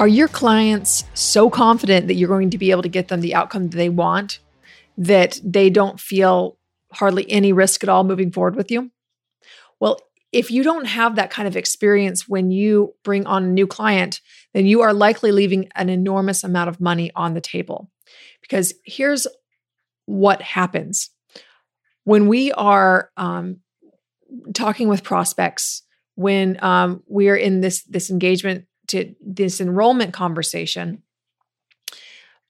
Are your clients so confident that you're going to be able to get them the outcome that they want that they don't feel hardly any risk at all moving forward with you? Well, if you don't have that kind of experience when you bring on a new client, then you are likely leaving an enormous amount of money on the table. Because here's what happens when we are um, talking with prospects, when um, we are in this this engagement to this enrollment conversation,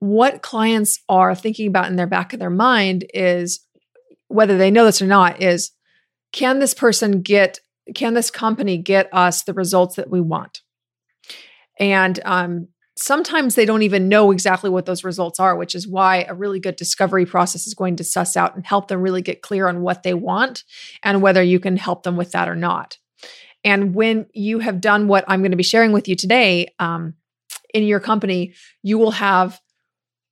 what clients are thinking about in their back of their mind is whether they know this or not is can this person get can this company get us the results that we want? And um, sometimes they don't even know exactly what those results are which is why a really good discovery process is going to suss out and help them really get clear on what they want and whether you can help them with that or not and when you have done what I'm going to be sharing with you today um, in your company, you will have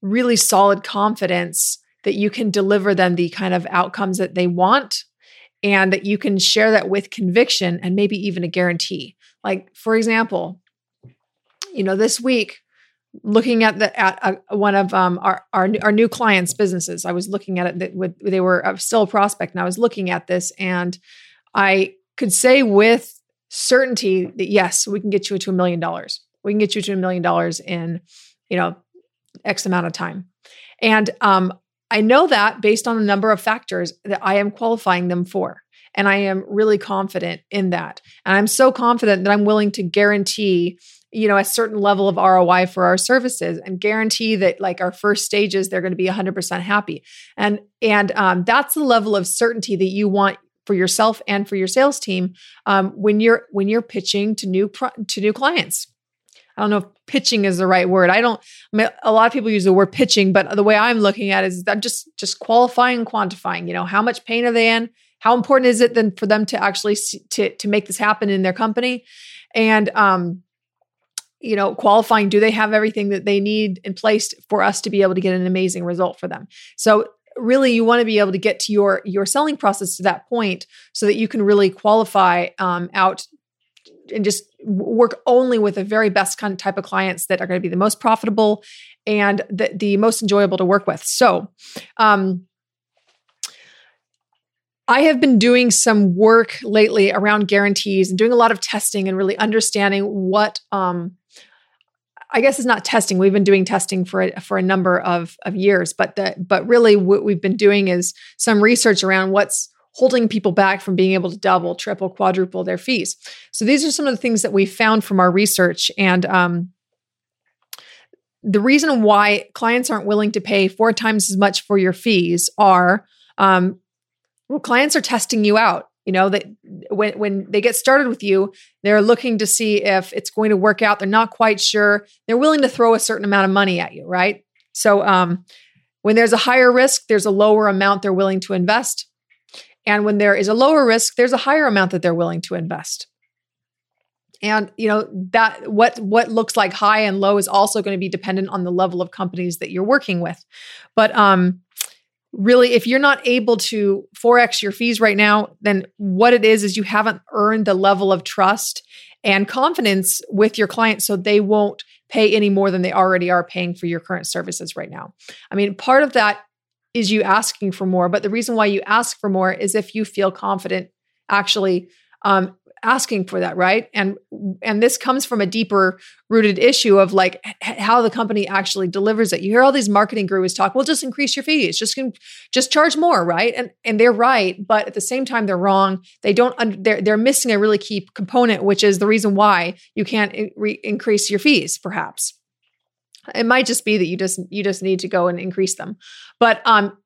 really solid confidence that you can deliver them the kind of outcomes that they want and that you can share that with conviction and maybe even a guarantee. Like, for example, you know, this week, looking at the at uh, one of um, our, our our new clients' businesses, I was looking at it that with, they were uh, still a prospect, and I was looking at this, and I could say with certainty that yes, we can get you to a million dollars. We can get you to a million dollars in, you know, X amount of time. And um, I know that based on a number of factors that I am qualifying them for. And I am really confident in that. And I'm so confident that I'm willing to guarantee, you know, a certain level of ROI for our services and guarantee that like our first stages, they're going to be 100% happy. And, and um, that's the level of certainty that you want for yourself and for your sales team um, when you're when you're pitching to new pro- to new clients. I don't know if pitching is the right word. I don't. I mean, a lot of people use the word pitching, but the way I'm looking at it is that just just qualifying and quantifying. You know, how much pain are they in? How important is it then for them to actually see, to to make this happen in their company? And um, you know, qualifying. Do they have everything that they need in place for us to be able to get an amazing result for them? So really you want to be able to get to your your selling process to that point so that you can really qualify um, out and just work only with the very best kind of type of clients that are going to be the most profitable and the, the most enjoyable to work with. So um, I have been doing some work lately around guarantees and doing a lot of testing and really understanding what um, I guess it's not testing. We've been doing testing for a, for a number of of years, but the, but really what we've been doing is some research around what's holding people back from being able to double, triple, quadruple their fees. So these are some of the things that we found from our research, and um, the reason why clients aren't willing to pay four times as much for your fees are um, well, clients are testing you out you know that when when they get started with you they're looking to see if it's going to work out. They're not quite sure. They're willing to throw a certain amount of money at you right? So um, when there's a higher risk there's a lower amount they're willing to invest. And when there is a lower risk there's a higher amount that they're willing to invest. And you know that what what looks like high and low is also going to be dependent on the level of companies that you're working with. But um really if you're not able to 4x your fees right now then what it is is you haven't earned the level of trust and confidence with your clients so they won't pay any more than they already are paying for your current services right now. I mean part of that is you asking for more but the reason why you ask for more is if you feel confident actually um, asking for that right? And and this comes from a deeper rooted issue of like h- how the company actually delivers it. You hear all these marketing gurus talk well just increase your fees. Just can just charge more right? And and they're right but at the same time they're wrong. They don't they're, they're missing a really key component which is the reason why you can't re- increase your fees perhaps. It might just be that you just you just need to go and increase them. But um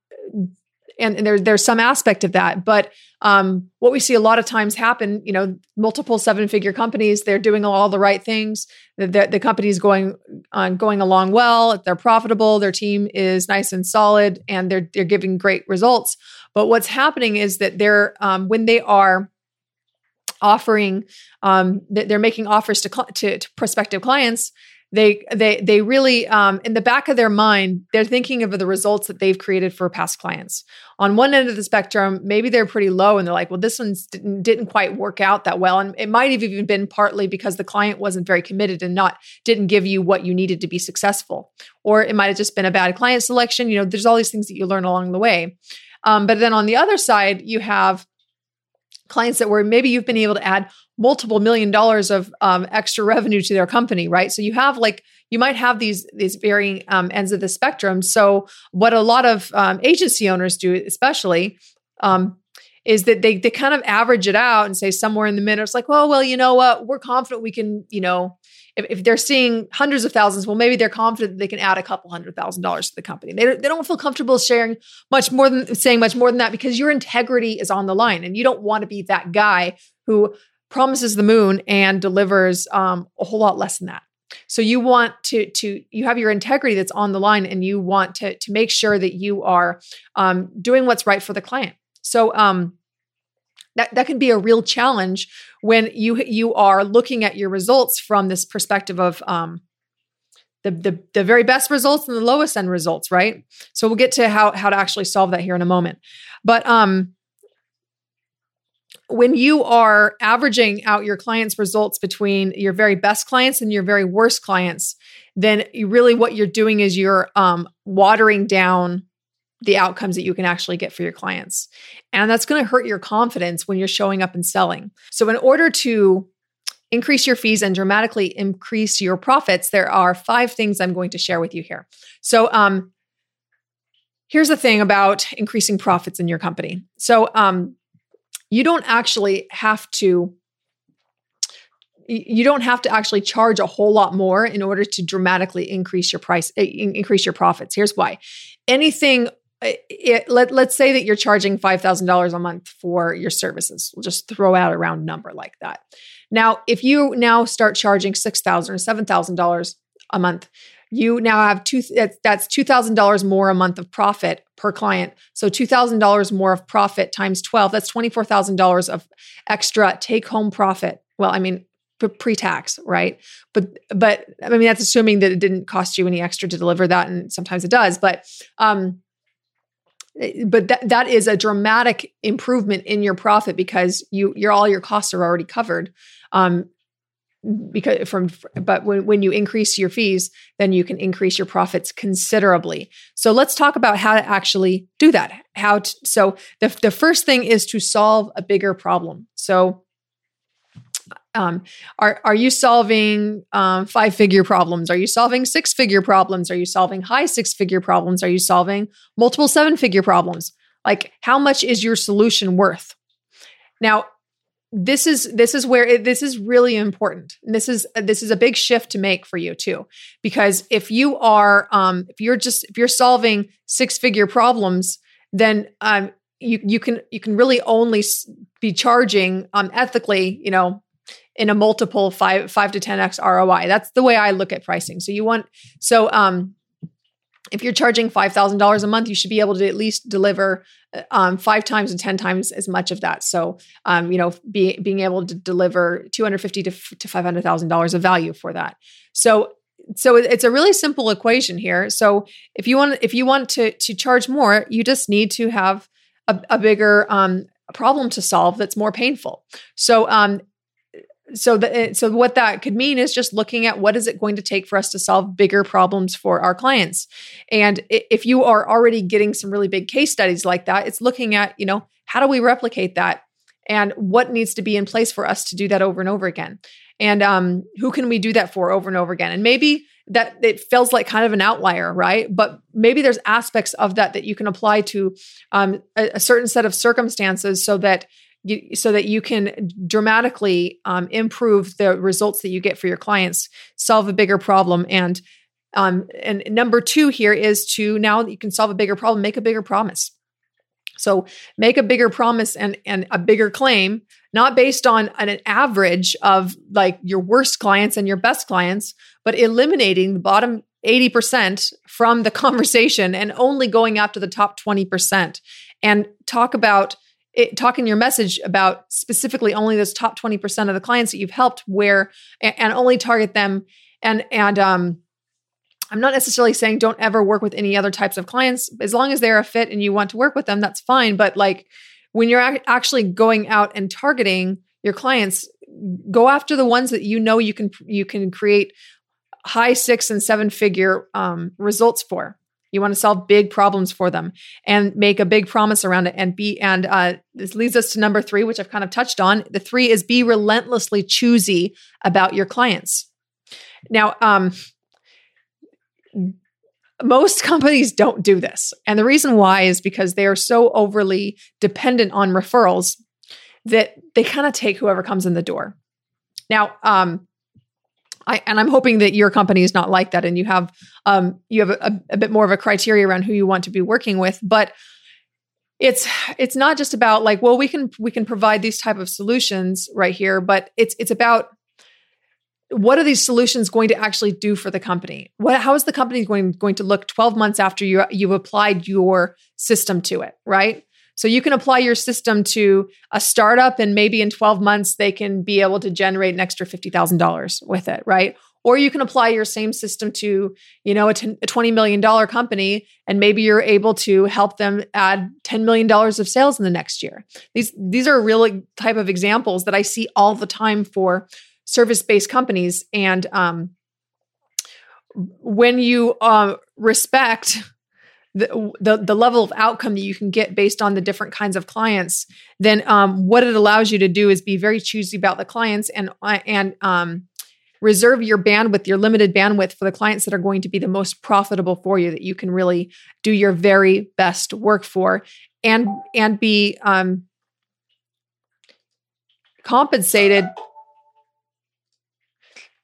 and, and there, there's some aspect of that. But um, what we see a lot of times happen, you know, multiple seven figure companies, they're doing all the right things. The, the, the company's going uh, going along well. They're profitable. Their team is nice and solid, and they're they're giving great results. But what's happening is that they're um, when they are offering, um, they're making offers to, to, to prospective clients they they they really um, in the back of their mind they're thinking of the results that they've created for past clients. On one end of the spectrum maybe they're pretty low and they're like well this one didn't, didn't quite work out that well. And it might have even been partly because the client wasn't very committed and not didn't give you what you needed to be successful. Or it might have just been a bad client selection. You know there's all these things that you learn along the way. Um, but then on the other side you have clients that were maybe you've been able to add multiple million dollars of um, extra revenue to their company right? So you have like you might have these these varying um, ends of the spectrum. So what a lot of um, agency owners do especially um, is that they they kind of average it out and say somewhere in the middle it's like well well you know what? We're confident we can you know if, if they're seeing hundreds of thousands, well, maybe they're confident they can add a couple hundred thousand dollars to the company. They, they don't feel comfortable sharing much more than saying much more than that because your integrity is on the line and you don't want to be that guy who promises the moon and delivers um, a whole lot less than that. So you want to to you have your integrity that's on the line, and you want to to make sure that you are um, doing what's right for the client. So um, that that can be a real challenge when you you are looking at your results from this perspective of um, the, the the very best results and the lowest end results, right? So we'll get to how how to actually solve that here in a moment. But um, when you are averaging out your clients' results between your very best clients and your very worst clients, then really what you're doing is you're um, watering down the outcomes that you can actually get for your clients. And that's going to hurt your confidence when you're showing up and selling. So, in order to increase your fees and dramatically increase your profits, there are five things I'm going to share with you here. So, um, here's the thing about increasing profits in your company. So, um, you don't actually have to you don't have to actually charge a whole lot more in order to dramatically increase your price increase your profits here's why anything it, let, let's say that you're charging $5,000 a month for your services. We'll just throw out a round number like that. Now, if you now start charging 6,000 or $7,000 a month, you now have two, that's $2,000 more a month of profit per client. So $2,000 more of profit times 12, that's $24,000 of extra take home profit. Well, I mean, pre-tax, right? But but I mean that's assuming that it didn't cost you any extra to deliver that, and sometimes it does. But um, but that that is a dramatic improvement in your profit because you your all your costs are already covered um because from but when, when you increase your fees then you can increase your profits considerably so let's talk about how to actually do that how to, so the, the first thing is to solve a bigger problem so um, are are you solving um, five figure problems? Are you solving six figure problems? Are you solving high six figure problems? Are you solving multiple seven figure problems? Like, how much is your solution worth? Now, this is this is where it, this is really important. This is this is a big shift to make for you too, because if you are um, if you're just if you're solving six figure problems, then um, you you can you can really only be charging um, ethically, you know, in a multiple five five to 10x ROI. That's the way I look at pricing. So you want so um if you're charging $5,000 a month, you should be able to at least deliver um, five times and 10 times as much of that. So, um, you know, be, being able to deliver 250 to, to $500,000 of value for that. So, so it's a really simple equation here. So if you want, if you want to, to charge more, you just need to have a, a bigger um, problem to solve that's more painful. So um, so the, eh, so what that could mean is just looking at what is it going to take for us to solve bigger problems for our clients. And if you are already getting some really big case studies like that it's looking at you know how do we replicate that? And what needs to be in place for us to do that over and over again? And um, who can we do that for over and over again? And maybe that it feels like kind of an outlier right? But maybe there's aspects of that that you can apply to um, a, a certain set of circumstances so that you, so that you can dramatically um, improve the results that you get for your clients, solve a bigger problem, and um, and number two here is to now that you can solve a bigger problem, make a bigger promise. So make a bigger promise and and a bigger claim, not based on an, average of like your worst clients and your best clients, but eliminating the bottom 80% from the conversation and only going after the top 20% and talk about it, talk in your message about specifically only those top 20% of the clients that you've helped where and, and only target them and and um I'm not necessarily saying don't ever work with any other types of clients. As long as they're a fit and you want to work with them, that's fine. But like when you're actually going out and targeting your clients, go after the ones that you know you can you can create high six and seven figure um, results for. You want to solve big problems for them and make a big promise around it. And be and uh, this leads us to number three, which I've kind of touched on. The three is be relentlessly choosy about your clients. Now, um, most companies don't do this. And the reason why is because they are so overly dependent on referrals that they kind of take whoever comes in the door. Now, um, I, and I'm hoping that your company is not like that, and you have um, you have a, a bit more of a criteria around who you want to be working with. But it's it's not just about like, well, we can we can provide these type of solutions right here, but it's it's about what are these solutions going to actually do for the company? What, how is the company going, going to look 12 months after you, you've applied your system to it, right? So you can apply your system to a startup, and maybe in 12 months, they can be able to generate an extra $50,000 with it, right? Or you can apply your same system to, you know, a $20 million company, and maybe you're able to help them add $10 million of sales in the next year. These, these are really type of examples that I see all the time for service based companies. And um, when you uh, respect the, the, level of outcome that you can get based on the different kinds of clients, then um, what it allows you to do is be very choosy about the clients and uh, and um, reserve your bandwidth, your limited bandwidth for the clients that are going to be the most profitable for you, that you can really do your very best work for, and and be um, compensated.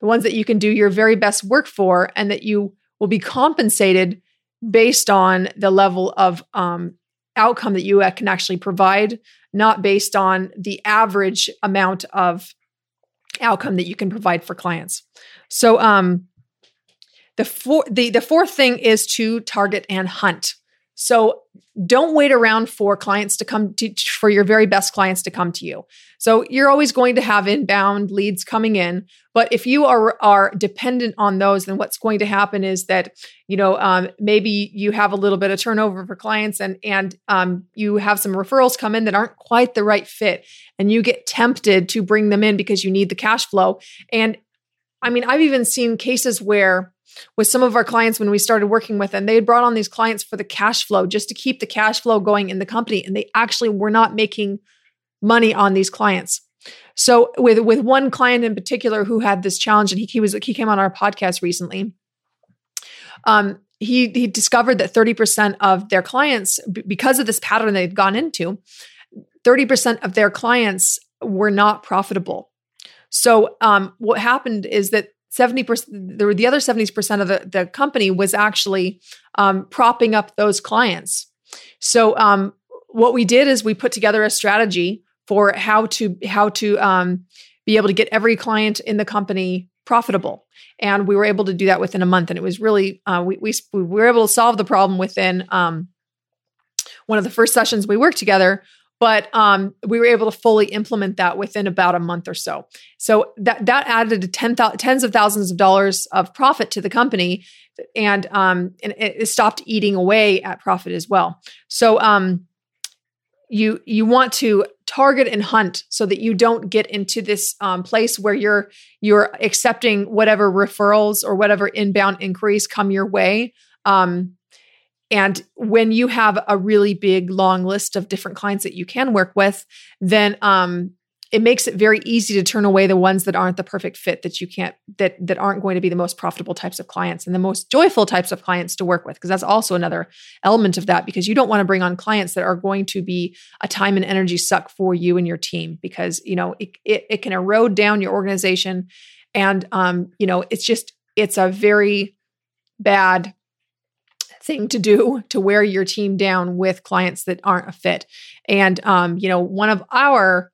The ones that you can do your very best work for, and that you will be compensated based on the level of um, outcome that you can actually provide, not based on the average amount of outcome that you can provide for clients. So, um, the four, the the fourth thing is to target and hunt. So don't wait around for clients to come to for your very best clients to come to you. So you're always going to have inbound leads coming in, but if you are are dependent on those, then what's going to happen is that you know um, maybe you have a little bit of turnover for clients, and and um, you have some referrals come in that aren't quite the right fit, and you get tempted to bring them in because you need the cash flow. And I mean, I've even seen cases where with some of our clients when we started working with them. They had brought on these clients for the cash flow, just to keep the cash flow going in the company. And they actually were not making money on these clients. So with with one client in particular who had this challenge, and he, he was he came on our podcast recently. Um, he he discovered that 30% of their clients, because of this pattern they'd gone into, 30% of their clients were not profitable. So um, what happened is that 70% the, the other 70% of the, the company was actually um, propping up those clients. So um, what we did is we put together a strategy for how to how to um, be able to get every client in the company profitable. And we were able to do that within a month. And it was really uh, we, we, we were able to solve the problem within um, one of the first sessions we worked together but um, we were able to fully implement that within about a month or so. So that that added tens of thousands of dollars of profit to the company, and um, and it stopped eating away at profit as well. So um, you you want to target and hunt so that you don't get into this um, place where you're you're accepting whatever referrals or whatever inbound inquiries come your way. Um, and when you have a really big, long list of different clients that you can work with, then um, it makes it very easy to turn away the ones that aren't the perfect fit that you can't that that aren't going to be the most profitable types of clients and the most joyful types of clients to work with because that's also another element of that because you don't want to bring on clients that are going to be a time and energy suck for you and your team because you know it, it, it can erode down your organization and um, you know it's just it's a very bad thing to do to wear your team down with clients that aren't a fit. And um, you know, one of our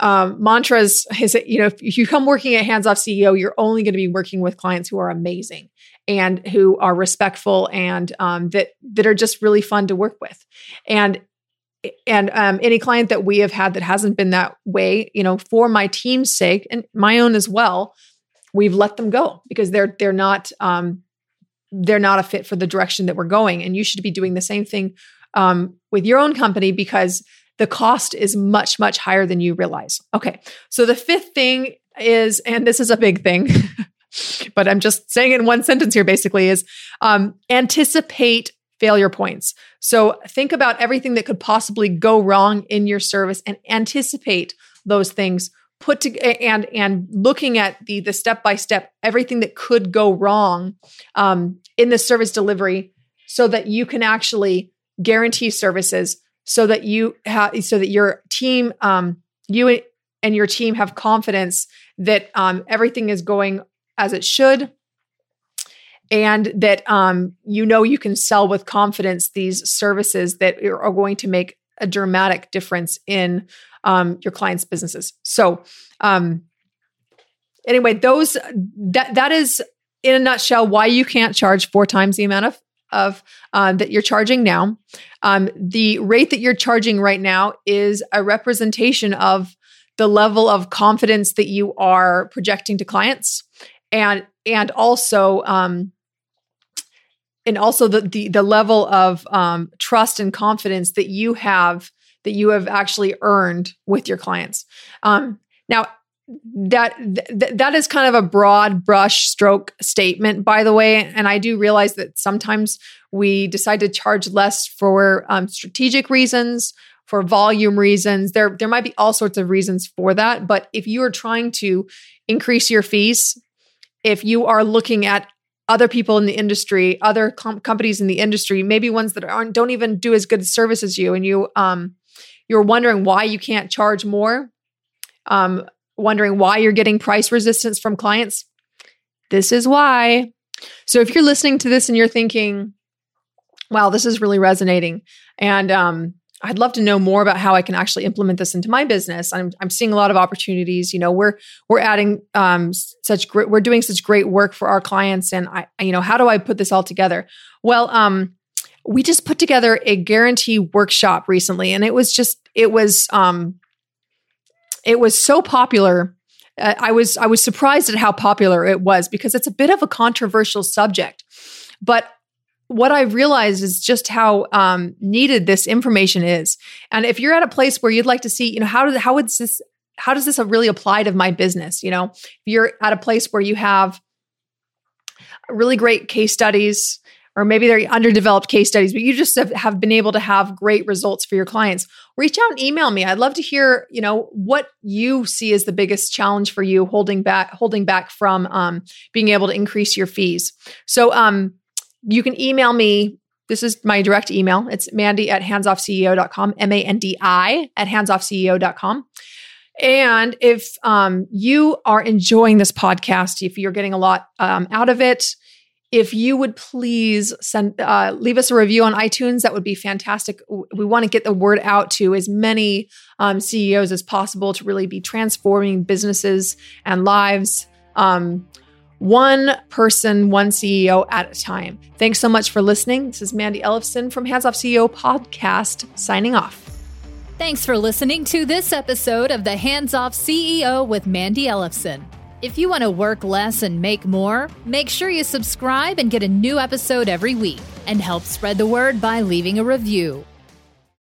um, mantras is that you know if you come working at Hands Off CEO, you're only going to be working with clients who are amazing and who are respectful and um, that that are just really fun to work with. And and um, any client that we have had that hasn't been that way, you know, for my team's sake and my own as well, we've let them go because they're they're not um, they're not a fit for the direction that we're going. And you should be doing the same thing um, with your own company because the cost is much much higher than you realize. Okay, so the fifth thing is, and this is a big thing. but I'm just saying in one sentence here basically is um, anticipate failure points. So think about everything that could possibly go wrong in your service and anticipate those things put to and and looking at the the step by step everything that could go wrong um, in the service delivery so that you can actually guarantee services so that you have so that your team um, you and your team have confidence that um, everything is going as it should and that um, you know you can sell with confidence these services that are going to make a dramatic difference in um, your clients' businesses. So, um, anyway, those that that is in a nutshell why you can't charge four times the amount of of uh, that you're charging now. Um, the rate that you're charging right now is a representation of the level of confidence that you are projecting to clients, and and also um, and also the the, the level of um, trust and confidence that you have that you have actually earned with your clients. Um, now, that th- that is kind of a broad brush stroke statement by the way and i do realize that sometimes we decide to charge less for um, strategic reasons for volume reasons there there might be all sorts of reasons for that but if you are trying to increase your fees if you are looking at other people in the industry, other com- companies in the industry, maybe ones that aren't don't even do as good service as you, and you um you're wondering why you can't charge more, um, wondering why you're getting price resistance from clients. This is why. So if you're listening to this and you're thinking, "Wow, this is really resonating," and um, I'd love to know more about how I can actually implement this into my business. I'm, I'm seeing a lot of opportunities. You know, we're we're adding um, such great, we're doing such great work for our clients, and I, you know, how do I put this all together? Well, um, we just put together a guarantee workshop recently, and it was just it was um, it was so popular. Uh, I was I was surprised at how popular it was because it's a bit of a controversial subject, but what I realized is just how um, needed this information is. And if you're at a place where you'd like to see, you know, how does how would this how does this really apply to my business? You know, if you're at a place where you have really great case studies, or maybe they're underdeveloped case studies, but you just have, have been able to have great results for your clients. Reach out and email me. I'd love to hear, you know, what you see as the biggest challenge for you holding back holding back from um, being able to increase your fees. So, um, you can email me. This is my direct email. It's mandi at handsoffceo.com, M A N D I at handsoffceo.com. And if um, you are enjoying this podcast, if you're getting a lot um, out of it, if you would please send uh, leave us a review on iTunes, that would be fantastic. We want to get the word out to as many um, CEOs as possible to really be transforming businesses and lives. Um, one person, one CEO at a time. Thanks so much for listening. This is Mandi Ellefson from Hands Off CEO podcast, signing off. Thanks for listening to this episode of the Hands Off CEO with Mandi Ellefson. If you want to work less and make more, make sure you subscribe and get a new episode every week and help spread the word by leaving a review.